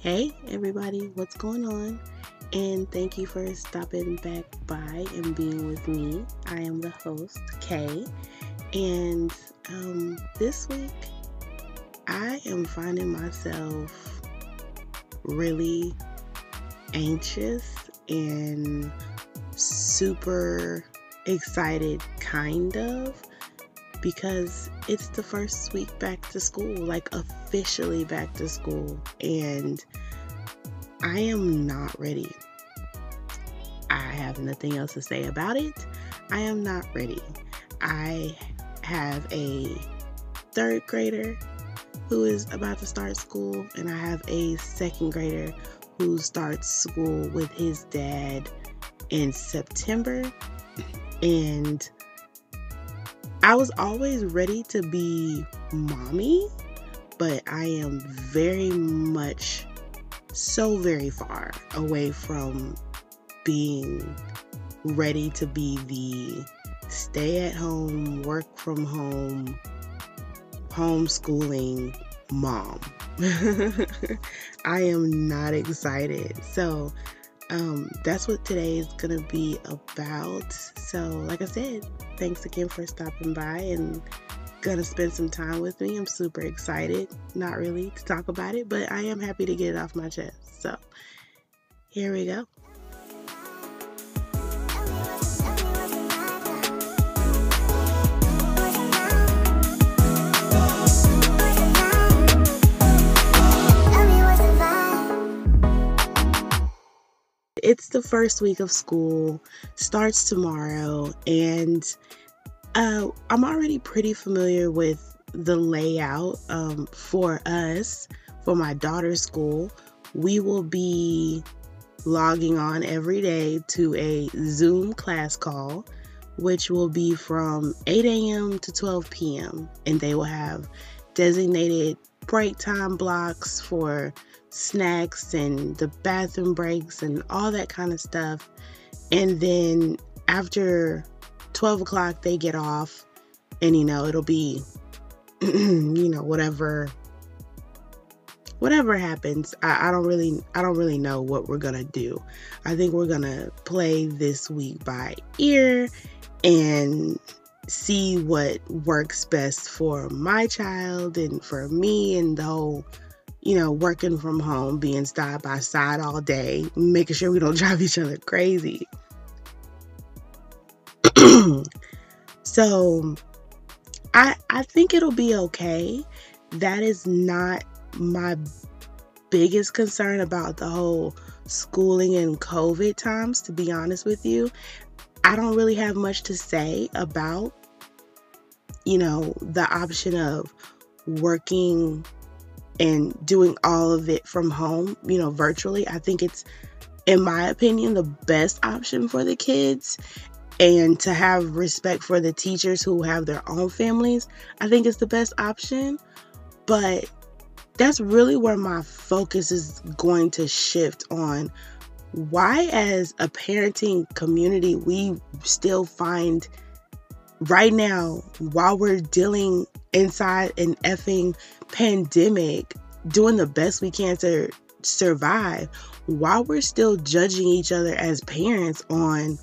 Hey, everybody, what's going on? And thank you for stopping back by and being with me. I am the host, Kay. And um, this week, I am finding myself really anxious and super excited, kind of, because it's the first week back to school, like officially back to school. And I am not ready. I have nothing else to say about it. I am not ready. I have a third grader who is about to start school, and I have a second grader who starts school with his dad in September. And I was always ready to be mommy, but I am very much so very far away from being ready to be the stay at home, work from home, homeschooling mom. I am not excited. So, um, that's what today is going to be about. So, like I said, thanks again for stopping by and gonna spend some time with me. I'm super excited, not really to talk about it, but I am happy to get it off my chest. So, here we go. it's the first week of school, starts tomorrow, and uh, I'm already pretty familiar with the layout um, for us, for my daughter's school. We will be logging on every day to a Zoom class call, which will be from 8 a.m. to 12 p.m., and they will have designated break time blocks for snacks and the bathroom breaks and all that kind of stuff. And then after 12 o'clock, they get off, and you know, it'll be, you know, whatever. Whatever happens, I, I don't really, I don't really know what we're gonna do. I think we're gonna play this week by ear and see what works best for my child and for me and the whole you know, working from home, being side by side all day, making sure we don't drive each other crazy. So I I think it'll be okay. That is not my biggest concern about the whole schooling and COVID times, to be honest with you. I don't really have much to say about, you know, the option of working and doing all of it from home, you know, virtually. I think it's, in my opinion, the best option for the kids. And to have respect for the teachers who have their own families, I think it's the best option. But that's really where my focus is going to shift on why, as a parenting community, we still find right now, while we're dealing inside an effing pandemic, doing the best we can to survive, while we're still judging each other as parents on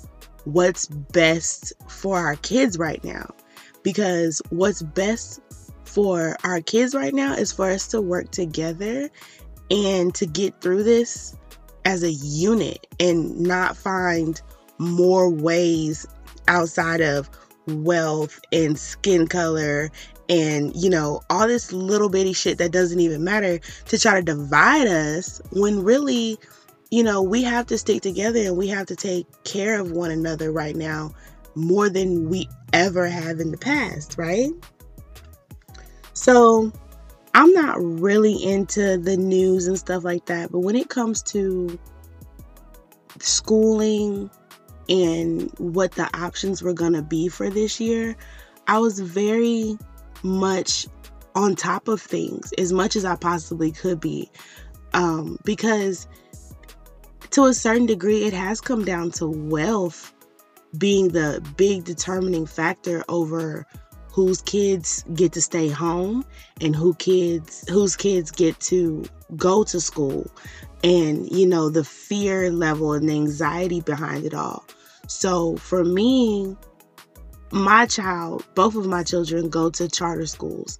what's best for our kids right now. Because what's best for our kids right now is for us to work together and to get through this as a unit and not find more ways outside of wealth and skin color and you know all this little bitty shit that doesn't even matter to try to divide us when really you know we have to stick together and we have to take care of one another right now more than we ever have in the past right so i'm not really into the news and stuff like that but when it comes to schooling and what the options were going to be for this year, I was very much on top of things as much as I possibly could be. Um, because to a certain degree, it has come down to wealth being the big determining factor over whose kids get to stay home and who kids whose kids get to go to school and you know the fear level and the anxiety behind it all. So for me my child both of my children go to charter schools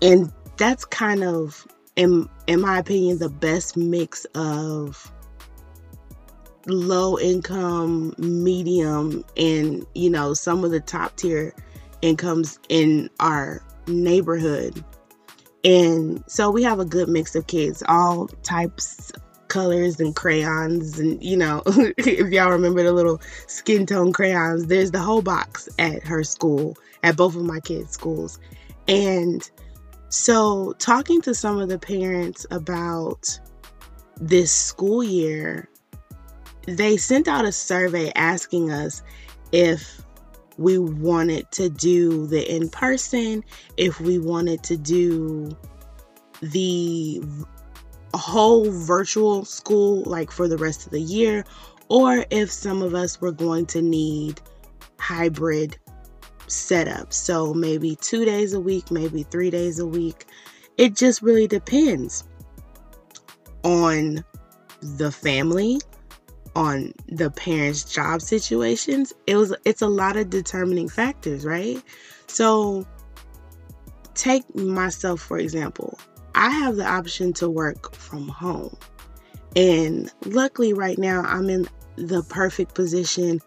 and that's kind of in in my opinion the best mix of low income medium and you know some of the top tier incomes in our neighborhood. And so we have a good mix of kids all types colors and crayons and you know if y'all remember the little skin tone crayons there's the whole box at her school at both of my kids schools. And so, talking to some of the parents about this school year, they sent out a survey asking us if we wanted to do the in person, if we wanted to do the whole virtual school like for the rest of the year, or if some of us were going to need hybrid setup. So maybe two days a week, maybe three days a week. It just really depends on the family, on the parents' job situations. It was it's a lot of determining factors, right? So take myself for example. I have the option to work from home. And luckily right now I'm in the perfect position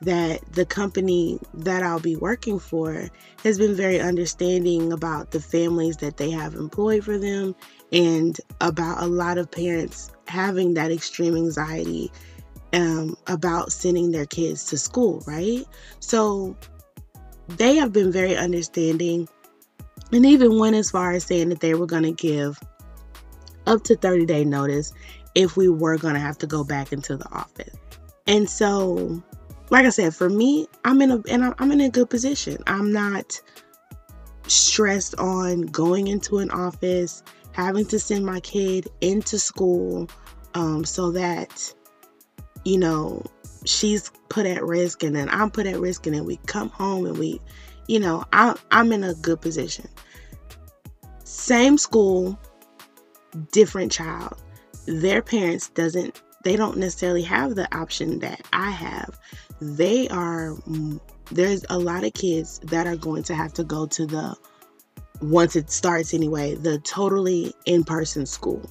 that the company that I'll be working for has been very understanding about the families that they have employed for them and about a lot of parents having that extreme anxiety um, about sending their kids to school, right? So they have been very understanding and even went as far as saying that they were going to give up to 30 day notice if we were going to have to go back into the office. And so like I said, for me, I'm in a and I'm in a good position. I'm not stressed on going into an office, having to send my kid into school, um, so that you know she's put at risk, and then I'm put at risk, and then we come home and we, you know, I, I'm in a good position. Same school, different child. Their parents doesn't they don't necessarily have the option that I have they are mm, there's a lot of kids that are going to have to go to the once it starts anyway the totally in-person school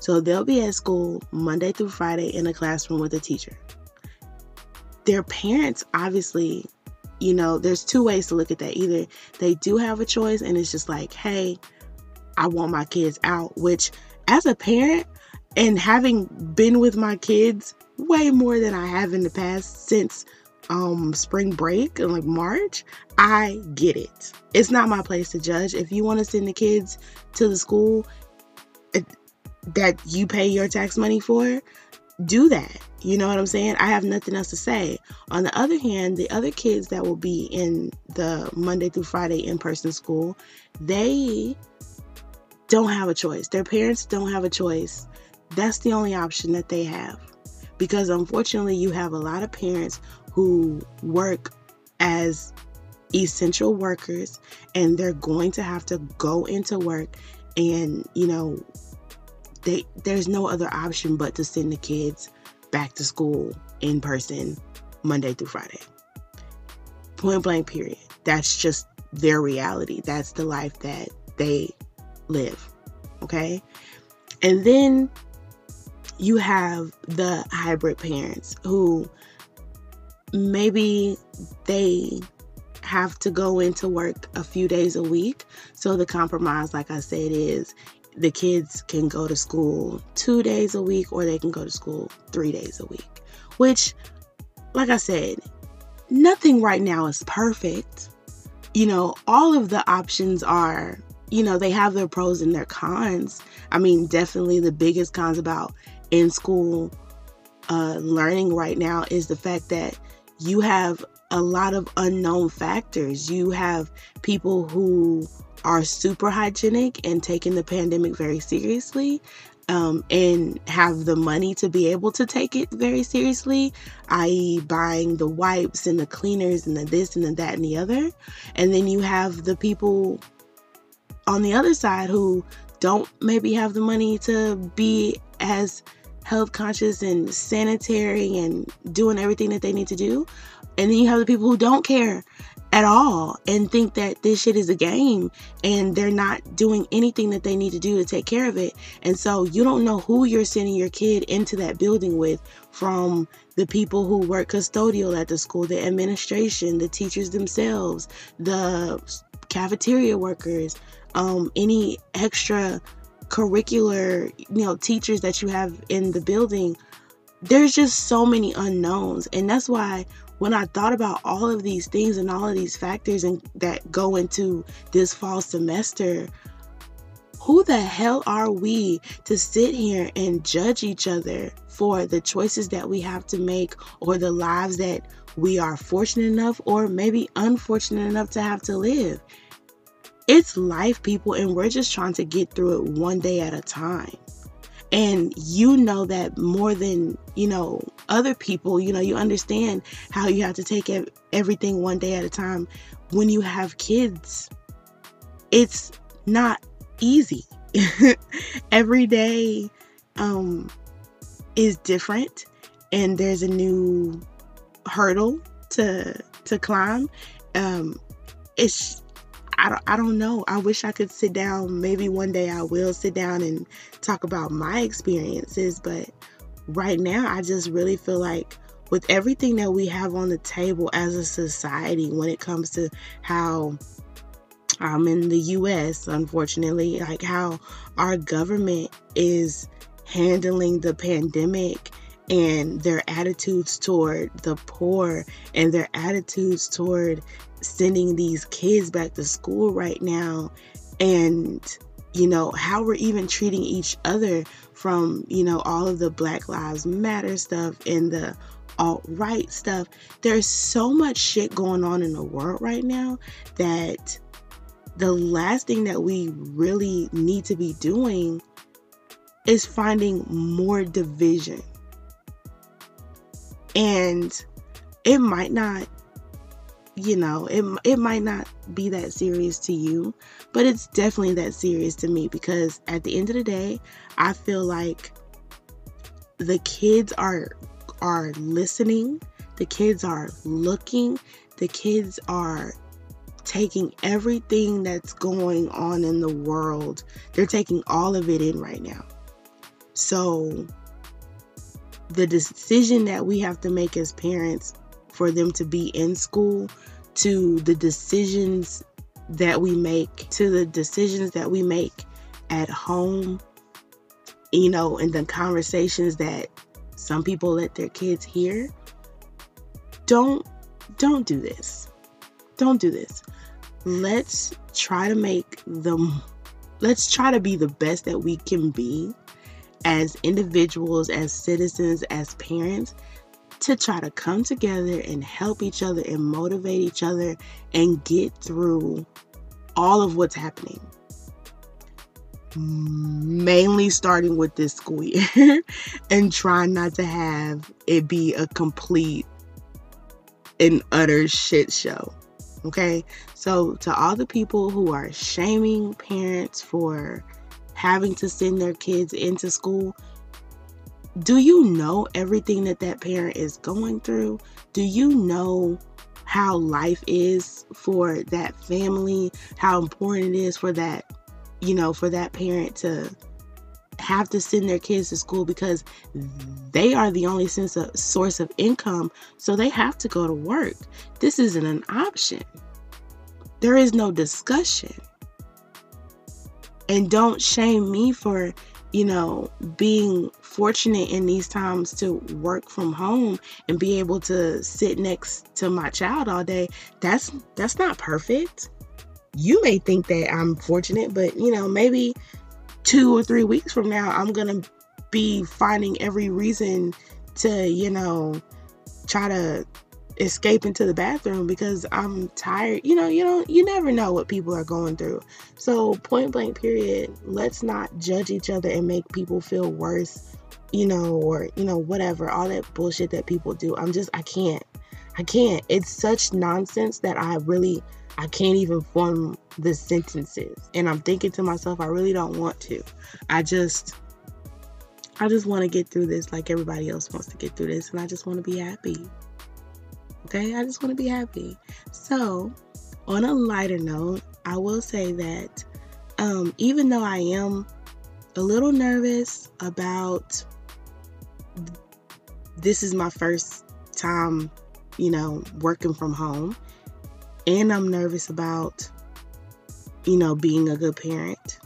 so they'll be at school monday through friday in a classroom with a teacher their parents obviously you know there's two ways to look at that either they do have a choice and it's just like hey i want my kids out which as a parent and having been with my kids way more than I have in the past since um spring break and like March, I get it. It's not my place to judge. If you want to send the kids to the school that you pay your tax money for, do that. You know what I'm saying? I have nothing else to say. On the other hand, the other kids that will be in the Monday through Friday in person school, they don't have a choice. Their parents don't have a choice. That's the only option that they have because unfortunately you have a lot of parents who work as essential workers and they're going to have to go into work and you know they there's no other option but to send the kids back to school in person Monday through Friday. Point blank period. That's just their reality. That's the life that they live. Okay? And then you have the hybrid parents who maybe they have to go into work a few days a week. So the compromise, like I said, is the kids can go to school two days a week or they can go to school three days a week. Which, like I said, nothing right now is perfect. You know, all of the options are, you know, they have their pros and their cons. I mean, definitely the biggest cons about in school uh, learning right now is the fact that you have a lot of unknown factors. You have people who are super hygienic and taking the pandemic very seriously. Um, and have the money to be able to take it very seriously, i.e., buying the wipes and the cleaners and the this and the that and the other. And then you have the people on the other side who don't maybe have the money to be as health conscious and sanitary and doing everything that they need to do. And then you have the people who don't care at all and think that this shit is a game and they're not doing anything that they need to do to take care of it. And so you don't know who you're sending your kid into that building with from the people who work custodial at the school, the administration, the teachers themselves, the cafeteria workers, um, any extra curricular, you know, teachers that you have in the building. There's just so many unknowns. And that's why when I thought about all of these things and all of these factors and that go into this fall semester, who the hell are we to sit here and judge each other for the choices that we have to make or the lives that we are fortunate enough or maybe unfortunate enough to have to live? It's life, people, and we're just trying to get through it one day at a time. And you know that more than, you know, other people, you know, you understand how you have to take everything one day at a time. When you have kids, it's not easy. Every day um, is different, and there's a new hurdle to to climb. Um, it's I don't, I don't know. I wish I could sit down. Maybe one day I will sit down and talk about my experiences. But right now, I just really feel like with everything that we have on the table as a society when it comes to how um, in the US, unfortunately, like how our government is handling the pandemic and their attitudes toward the poor and their attitudes toward sending these kids back to school right now and you know how we're even treating each other from you know all of the black lives matter stuff and the alt right stuff there's so much shit going on in the world right now that the last thing that we really need to be doing is finding more division. And it might not you know, it, it might not be that serious to you, but it's definitely that serious to me because at the end of the day, I feel like the kids are are listening, the kids are looking, the kids are taking everything that's going on in the world. They're taking all of it in right now. So the decision that we have to make as parents for them to be in school to the decisions that we make, to the decisions that we make at home, you know, and the conversations that some people let their kids hear. Don't don't do this. Don't do this. Let's try to make them let's try to be the best that we can be as individuals, as citizens, as parents to try to come together and help each other and motivate each other and get through all of what's happening. Mainly starting with this school year and trying not to have it be a complete and utter shit show. Okay, so to all the people who are shaming parents for having to send their kids into school, do you know everything that that parent is going through? Do you know how life is for that family? How important it is for that, you know, for that parent to have to send their kids to school because they are the only sense of source of income, so they have to go to work. This isn't an option. There is no discussion. And don't shame me for you know, being fortunate in these times to work from home and be able to sit next to my child all day, that's that's not perfect. You may think that I'm fortunate, but you know, maybe 2 or 3 weeks from now I'm going to be finding every reason to, you know, try to escape into the bathroom because I'm tired. You know, you don't you never know what people are going through. So point blank period, let's not judge each other and make people feel worse, you know, or you know, whatever, all that bullshit that people do. I'm just I can't. I can't. It's such nonsense that I really I can't even form the sentences. And I'm thinking to myself, I really don't want to. I just I just want to get through this like everybody else wants to get through this and I just want to be happy. Okay? I just want to be happy. So, on a lighter note, I will say that um, even though I am a little nervous about this is my first time, you know, working from home, and I'm nervous about, you know, being a good parent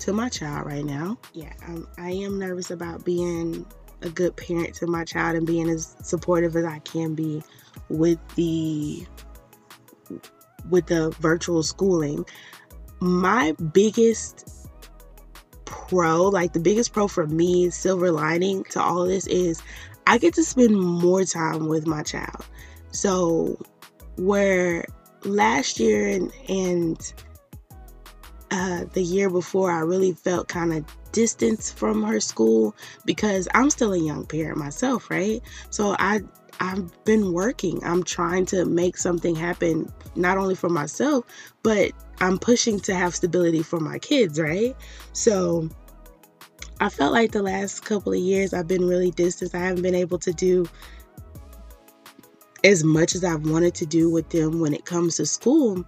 to my child right now. Yeah, I'm, I am nervous about being a good parent to my child and being as supportive as I can be with the with the virtual schooling. My biggest pro, like the biggest pro for me, silver lining to all this is I get to spend more time with my child. So where last year and and uh, the year before, I really felt kind of distance from her school because I'm still a young parent myself, right? So I I've been working. I'm trying to make something happen not only for myself, but I'm pushing to have stability for my kids, right? So I felt like the last couple of years I've been really distant. I haven't been able to do as much as I've wanted to do with them when it comes to school.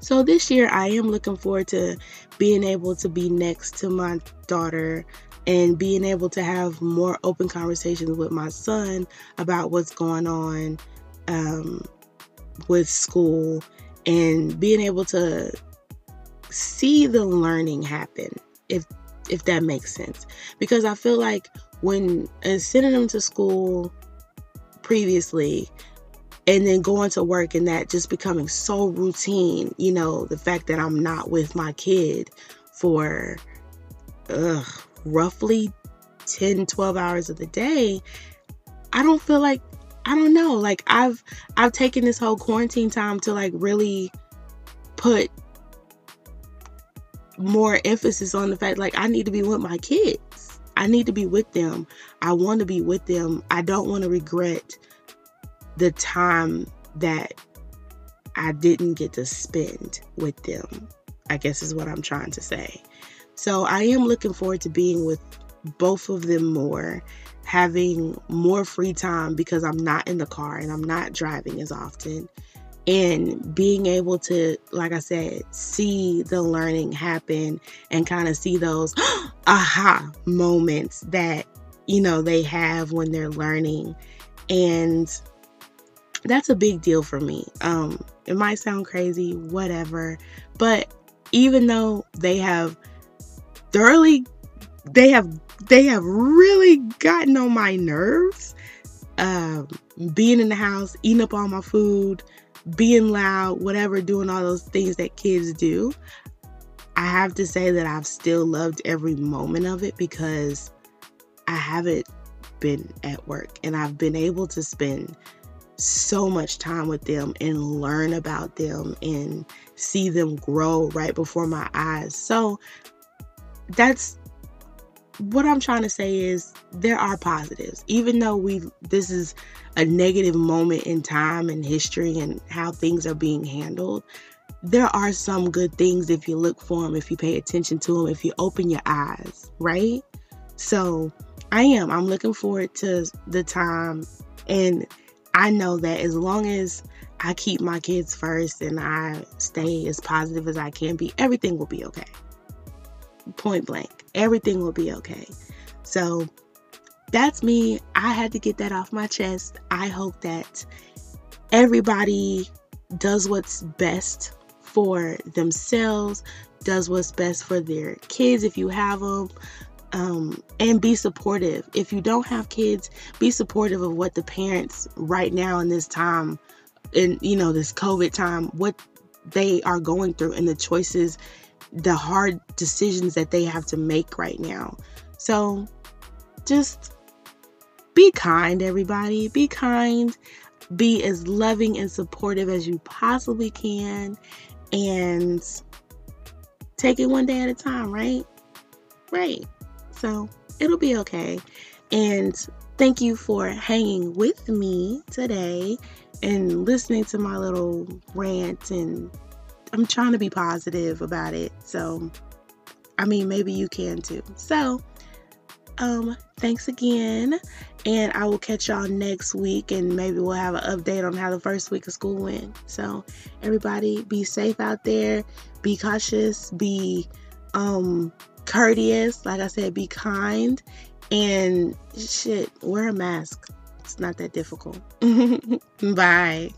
So this year, I am looking forward to being able to be next to my daughter and being able to have more open conversations with my son about what's going on um, with school and being able to see the learning happen if if that makes sense. Because i feel like when uh, sending them to school previously and then going to work and that just becoming so routine you know the fact that i'm not with my kid for ugh, roughly 10 12 hours of the day i don't feel like i don't know like i've i've taken this whole quarantine time to like really put more emphasis on the fact like i need to be with my kids. I need to be with them. I want to be with them. I don't want to regret the time that I didn't get to spend with them, I guess is what I'm trying to say. So I am looking forward to being with both of them more, having more free time because I'm not in the car and I'm not driving as often. And being able to, like I said, see the learning happen and kind of see those aha moments that, you know, they have when they're learning. And that's a big deal for me. Um, it might sound crazy, whatever, but even though they have thoroughly, they have they have really gotten on my nerves. Um, being in the house, eating up all my food, being loud, whatever, doing all those things that kids do. I have to say that I've still loved every moment of it because I haven't been at work and I've been able to spend so much time with them and learn about them and see them grow right before my eyes. So that's what I'm trying to say is there are positives. Even though we this is a negative moment in time and history and how things are being handled, there are some good things if you look for them, if you pay attention to them, if you open your eyes, right? So, I am I'm looking forward to the time and I know that as long as I keep my kids first and I stay as positive as I can be, everything will be okay. Point blank, everything will be okay. So that's me. I had to get that off my chest. I hope that everybody does what's best for themselves, does what's best for their kids if you have them, um, and be supportive. If you don't have kids, be supportive of what the parents right now in this time, in you know this COVID time, what they are going through and the choices, the hard decisions that they have to make right now. So, just be kind, everybody. Be kind. be as loving and supportive as you possibly can and take it one day at a time, right? Right. So it'll be okay. And thank you for hanging with me today and listening to my little rant. And I'm trying to be positive about it. So, I mean, maybe you can too. So, um, thanks again. And I will catch y'all next week and maybe we'll have an update on how the first week of school went. So everybody be safe out there, be cautious, be um courteous, like I said, be kind and shit, wear a mask. It's not that difficult. Bye.